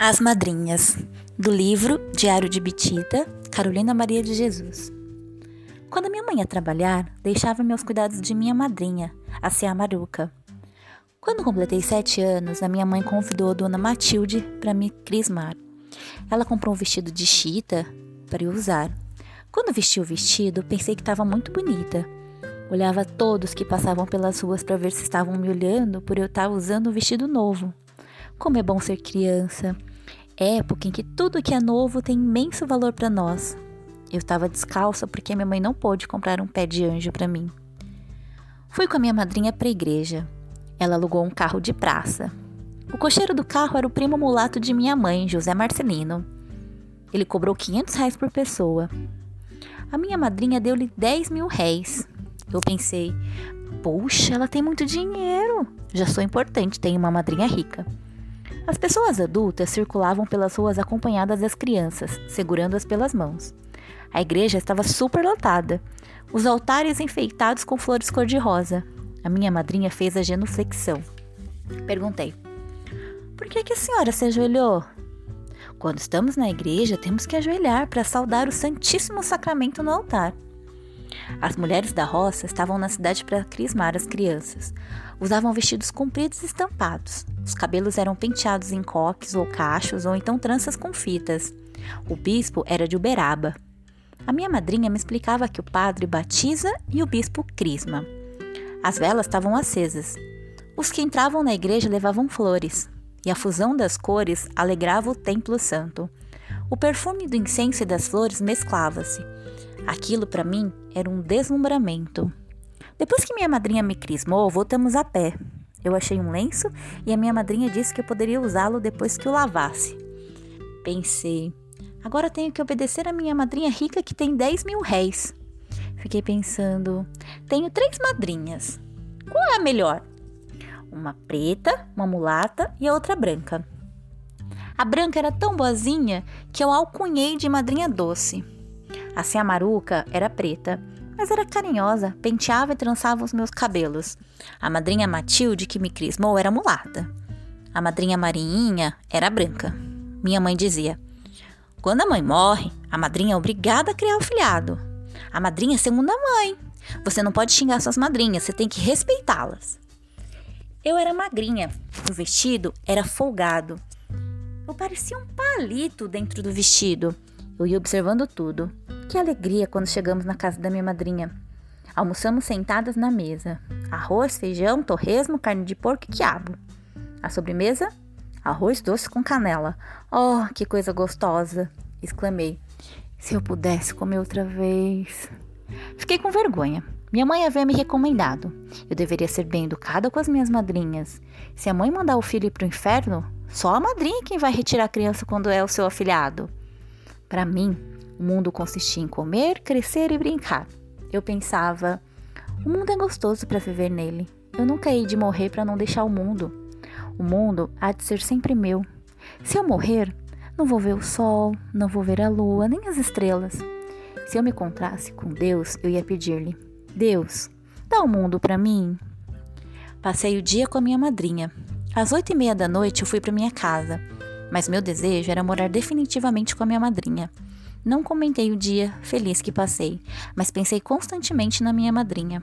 As Madrinhas, do livro Diário de Bitita, Carolina Maria de Jesus. Quando minha mãe ia trabalhar, deixava-me aos cuidados de minha madrinha, a Cia Maruca. Quando completei sete anos, a minha mãe convidou a dona Matilde para me crismar. Ela comprou um vestido de chita para eu usar. Quando vesti o vestido, pensei que estava muito bonita. Olhava todos que passavam pelas ruas para ver se estavam me olhando por eu estar usando um vestido novo. Como é bom ser criança! Época em que tudo que é novo tem imenso valor para nós. Eu estava descalça porque minha mãe não pôde comprar um pé de anjo para mim. Fui com a minha madrinha para a igreja. Ela alugou um carro de praça. O cocheiro do carro era o primo mulato de minha mãe, José Marcelino. Ele cobrou 500 reais por pessoa. A minha madrinha deu-lhe 10 mil réis. Eu pensei, puxa, ela tem muito dinheiro. Já sou importante, tenho uma madrinha rica. As pessoas adultas circulavam pelas ruas acompanhadas das crianças, segurando-as pelas mãos. A igreja estava super lotada, os altares enfeitados com flores cor-de-rosa. A minha madrinha fez a genuflexão. Perguntei: Por que, que a senhora se ajoelhou? Quando estamos na igreja, temos que ajoelhar para saudar o Santíssimo Sacramento no altar. As mulheres da roça estavam na cidade para crismar as crianças. Usavam vestidos compridos e estampados. Os cabelos eram penteados em coques ou cachos ou então tranças com fitas. O bispo era de Uberaba. A minha madrinha me explicava que o padre batiza e o bispo crisma. As velas estavam acesas. Os que entravam na igreja levavam flores, e a fusão das cores alegrava o templo santo. O perfume do incenso e das flores mesclava-se. Aquilo para mim era um deslumbramento. Depois que minha madrinha me crismou, voltamos a pé. Eu achei um lenço e a minha madrinha disse que eu poderia usá-lo depois que o lavasse. Pensei, agora tenho que obedecer a minha madrinha rica que tem 10 mil réis. Fiquei pensando, tenho três madrinhas. Qual é a melhor? Uma preta, uma mulata e a outra branca. A branca era tão boazinha que eu alcunhei de madrinha doce. A Maruca era preta, mas era carinhosa, penteava e trançava os meus cabelos. A madrinha Matilde, que me crismou, era mulata. A madrinha Marinha era branca. Minha mãe dizia: Quando a mãe morre, a madrinha é obrigada a criar o filhado. A madrinha é segunda mãe. Você não pode xingar suas madrinhas, você tem que respeitá-las. Eu era magrinha, o vestido era folgado. Eu parecia um palito dentro do vestido. Eu ia observando tudo. Que alegria quando chegamos na casa da minha madrinha. Almoçamos sentadas na mesa. Arroz, feijão, torresmo, carne de porco e quiabo. A sobremesa? Arroz doce com canela. Oh, que coisa gostosa! exclamei. Se eu pudesse comer outra vez. Fiquei com vergonha. Minha mãe havia me recomendado. Eu deveria ser bem educada com as minhas madrinhas. Se a mãe mandar o filho para o inferno, só a madrinha quem vai retirar a criança quando é o seu afilhado. Para mim, o mundo consistia em comer, crescer e brincar. Eu pensava: o mundo é gostoso para viver nele. Eu nunca hei de morrer para não deixar o mundo. O mundo há de ser sempre meu. Se eu morrer, não vou ver o sol, não vou ver a lua, nem as estrelas. Se eu me encontrasse com Deus, eu ia pedir-lhe: Deus, dá o mundo para mim. Passei o dia com a minha madrinha. Às oito e meia da noite eu fui para minha casa, mas meu desejo era morar definitivamente com a minha madrinha. Não comentei o dia feliz que passei, mas pensei constantemente na minha madrinha.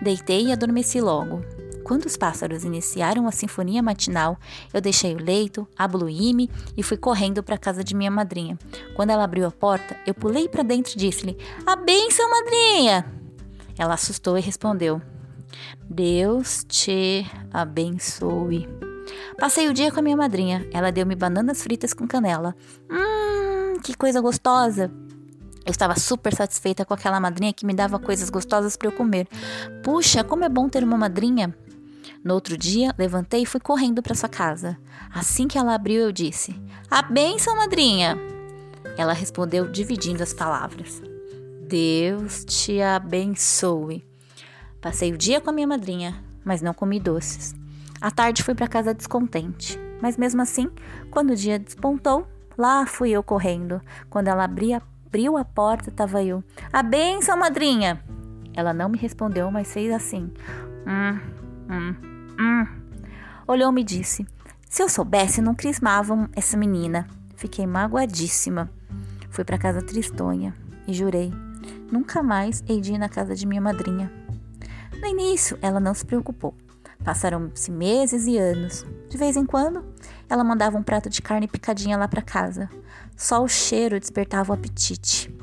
Deitei e adormeci logo. Quando os pássaros iniciaram a sinfonia matinal, eu deixei o leito, abluí-me e fui correndo para a casa de minha madrinha. Quando ela abriu a porta, eu pulei para dentro e disse-lhe: A benção, madrinha! Ela assustou e respondeu: Deus te abençoe. Passei o dia com a minha madrinha. Ela deu-me bananas fritas com canela. Hum, que coisa gostosa! Eu estava super satisfeita com aquela madrinha que me dava coisas gostosas para eu comer. Puxa, como é bom ter uma madrinha! No outro dia, levantei e fui correndo para sua casa. Assim que ela abriu, eu disse: A benção, madrinha! Ela respondeu, dividindo as palavras: Deus te abençoe. Passei o dia com a minha madrinha, mas não comi doces. À tarde fui para casa descontente, mas mesmo assim, quando o dia despontou, Lá fui eu correndo. Quando ela abria, abriu a porta, estava eu. A benção, madrinha! Ela não me respondeu, mas fez assim. Hum, hum, hum. Olhou-me disse: Se eu soubesse, não crismavam essa menina. Fiquei magoadíssima. Fui para casa tristonha e jurei: nunca mais hei de ir na casa de minha madrinha. No início, ela não se preocupou. Passaram-se meses e anos. De vez em quando, ela mandava um prato de carne picadinha lá para casa. Só o cheiro despertava o apetite.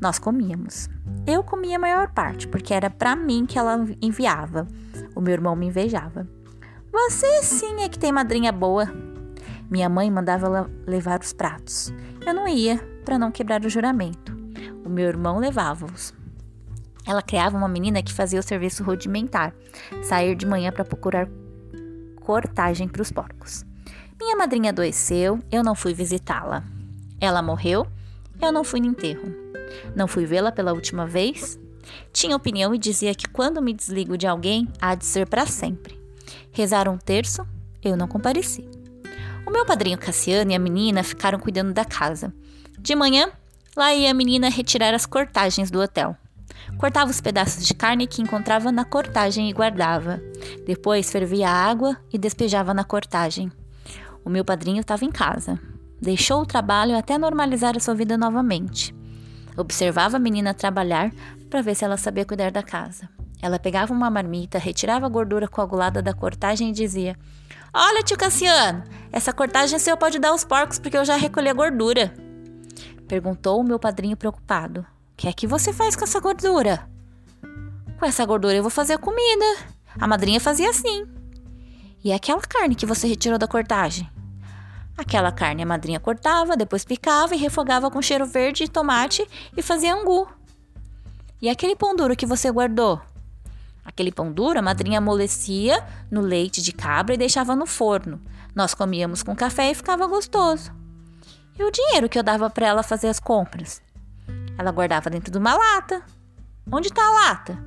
Nós comíamos. Eu comia a maior parte, porque era para mim que ela enviava. O meu irmão me invejava. Você sim é que tem madrinha boa. Minha mãe mandava ela levar os pratos. Eu não ia, para não quebrar o juramento. O meu irmão levava-os. Ela criava uma menina que fazia o serviço rudimentar, sair de manhã para procurar cortagem para os porcos. Minha madrinha adoeceu, eu não fui visitá-la. Ela morreu, eu não fui no enterro. Não fui vê-la pela última vez. Tinha opinião e dizia que quando me desligo de alguém, há de ser para sempre. Rezaram um terço, eu não compareci. O meu padrinho Cassiano e a menina ficaram cuidando da casa. De manhã, lá ia a menina retirar as cortagens do hotel. Cortava os pedaços de carne que encontrava na cortagem e guardava. Depois fervia a água e despejava na cortagem. O meu padrinho estava em casa. Deixou o trabalho até normalizar a sua vida novamente. Observava a menina trabalhar para ver se ela sabia cuidar da casa. Ela pegava uma marmita, retirava a gordura coagulada da cortagem e dizia: Olha, tio Cassiano, essa cortagem seu pode dar aos porcos porque eu já recolhi a gordura. Perguntou o meu padrinho preocupado que é que você faz com essa gordura? Com essa gordura eu vou fazer comida. A madrinha fazia assim. E aquela carne que você retirou da cortagem? Aquela carne a madrinha cortava, depois picava e refogava com cheiro verde e tomate e fazia angu. E aquele pão duro que você guardou? Aquele pão duro a madrinha amolecia no leite de cabra e deixava no forno. Nós comíamos com café e ficava gostoso. E o dinheiro que eu dava para ela fazer as compras? Ela guardava dentro de uma lata. Onde está a lata?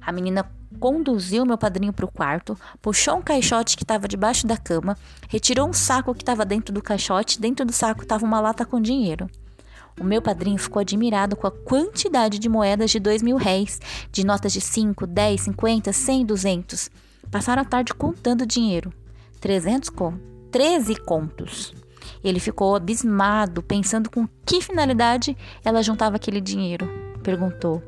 A menina conduziu meu padrinho para o quarto, puxou um caixote que estava debaixo da cama, retirou um saco que estava dentro do caixote, dentro do saco estava uma lata com dinheiro. O meu padrinho ficou admirado com a quantidade de moedas de dois mil réis, de notas de cinco, dez, cinquenta, cem, duzentos. Passaram a tarde contando dinheiro. Trezentos contos. Treze contos. Ele ficou abismado, pensando com que finalidade ela juntava aquele dinheiro. Perguntou.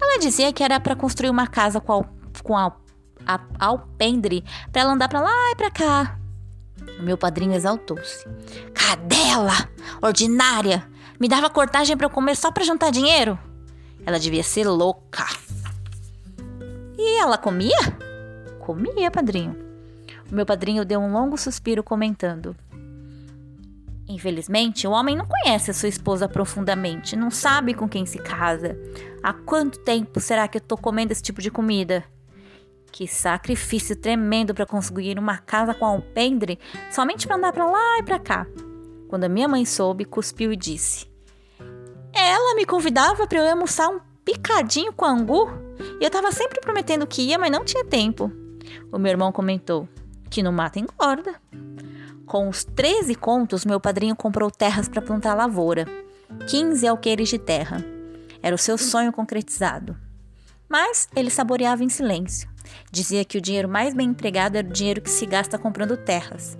Ela dizia que era para construir uma casa com, al, com al, a, alpendre para ela andar para lá e para cá. O meu padrinho exaltou-se. Cadela! Ordinária! Me dava cortagem para eu comer só para juntar dinheiro? Ela devia ser louca. E ela comia? Comia, padrinho. O meu padrinho deu um longo suspiro comentando. Infelizmente, o homem não conhece a sua esposa profundamente, não sabe com quem se casa. Há quanto tempo será que eu tô comendo esse tipo de comida? Que sacrifício tremendo para conseguir uma casa com alpendre somente para andar para lá e para cá. Quando a minha mãe soube, cuspiu e disse: Ela me convidava para eu almoçar um picadinho com angu e eu tava sempre prometendo que ia, mas não tinha tempo. O meu irmão comentou: Que não mata engorda. Com os 13 contos, meu padrinho comprou terras para plantar lavoura, 15 alqueires de terra. Era o seu sonho concretizado. Mas ele saboreava em silêncio. Dizia que o dinheiro mais bem empregado era o dinheiro que se gasta comprando terras.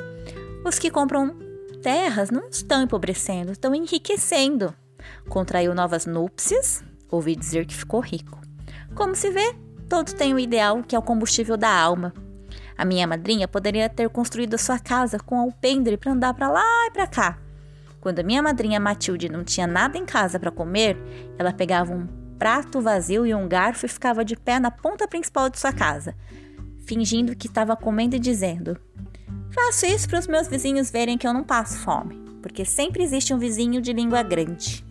Os que compram terras não estão empobrecendo, estão enriquecendo. Contraiu novas núpcias, ouvi dizer que ficou rico. Como se vê, todos têm o ideal que é o combustível da alma. A minha madrinha poderia ter construído sua casa com alpendre para andar para lá e para cá. Quando a minha madrinha Matilde não tinha nada em casa para comer, ela pegava um prato vazio e um garfo e ficava de pé na ponta principal de sua casa, fingindo que estava comendo e dizendo: Faço isso para os meus vizinhos verem que eu não passo fome, porque sempre existe um vizinho de língua grande.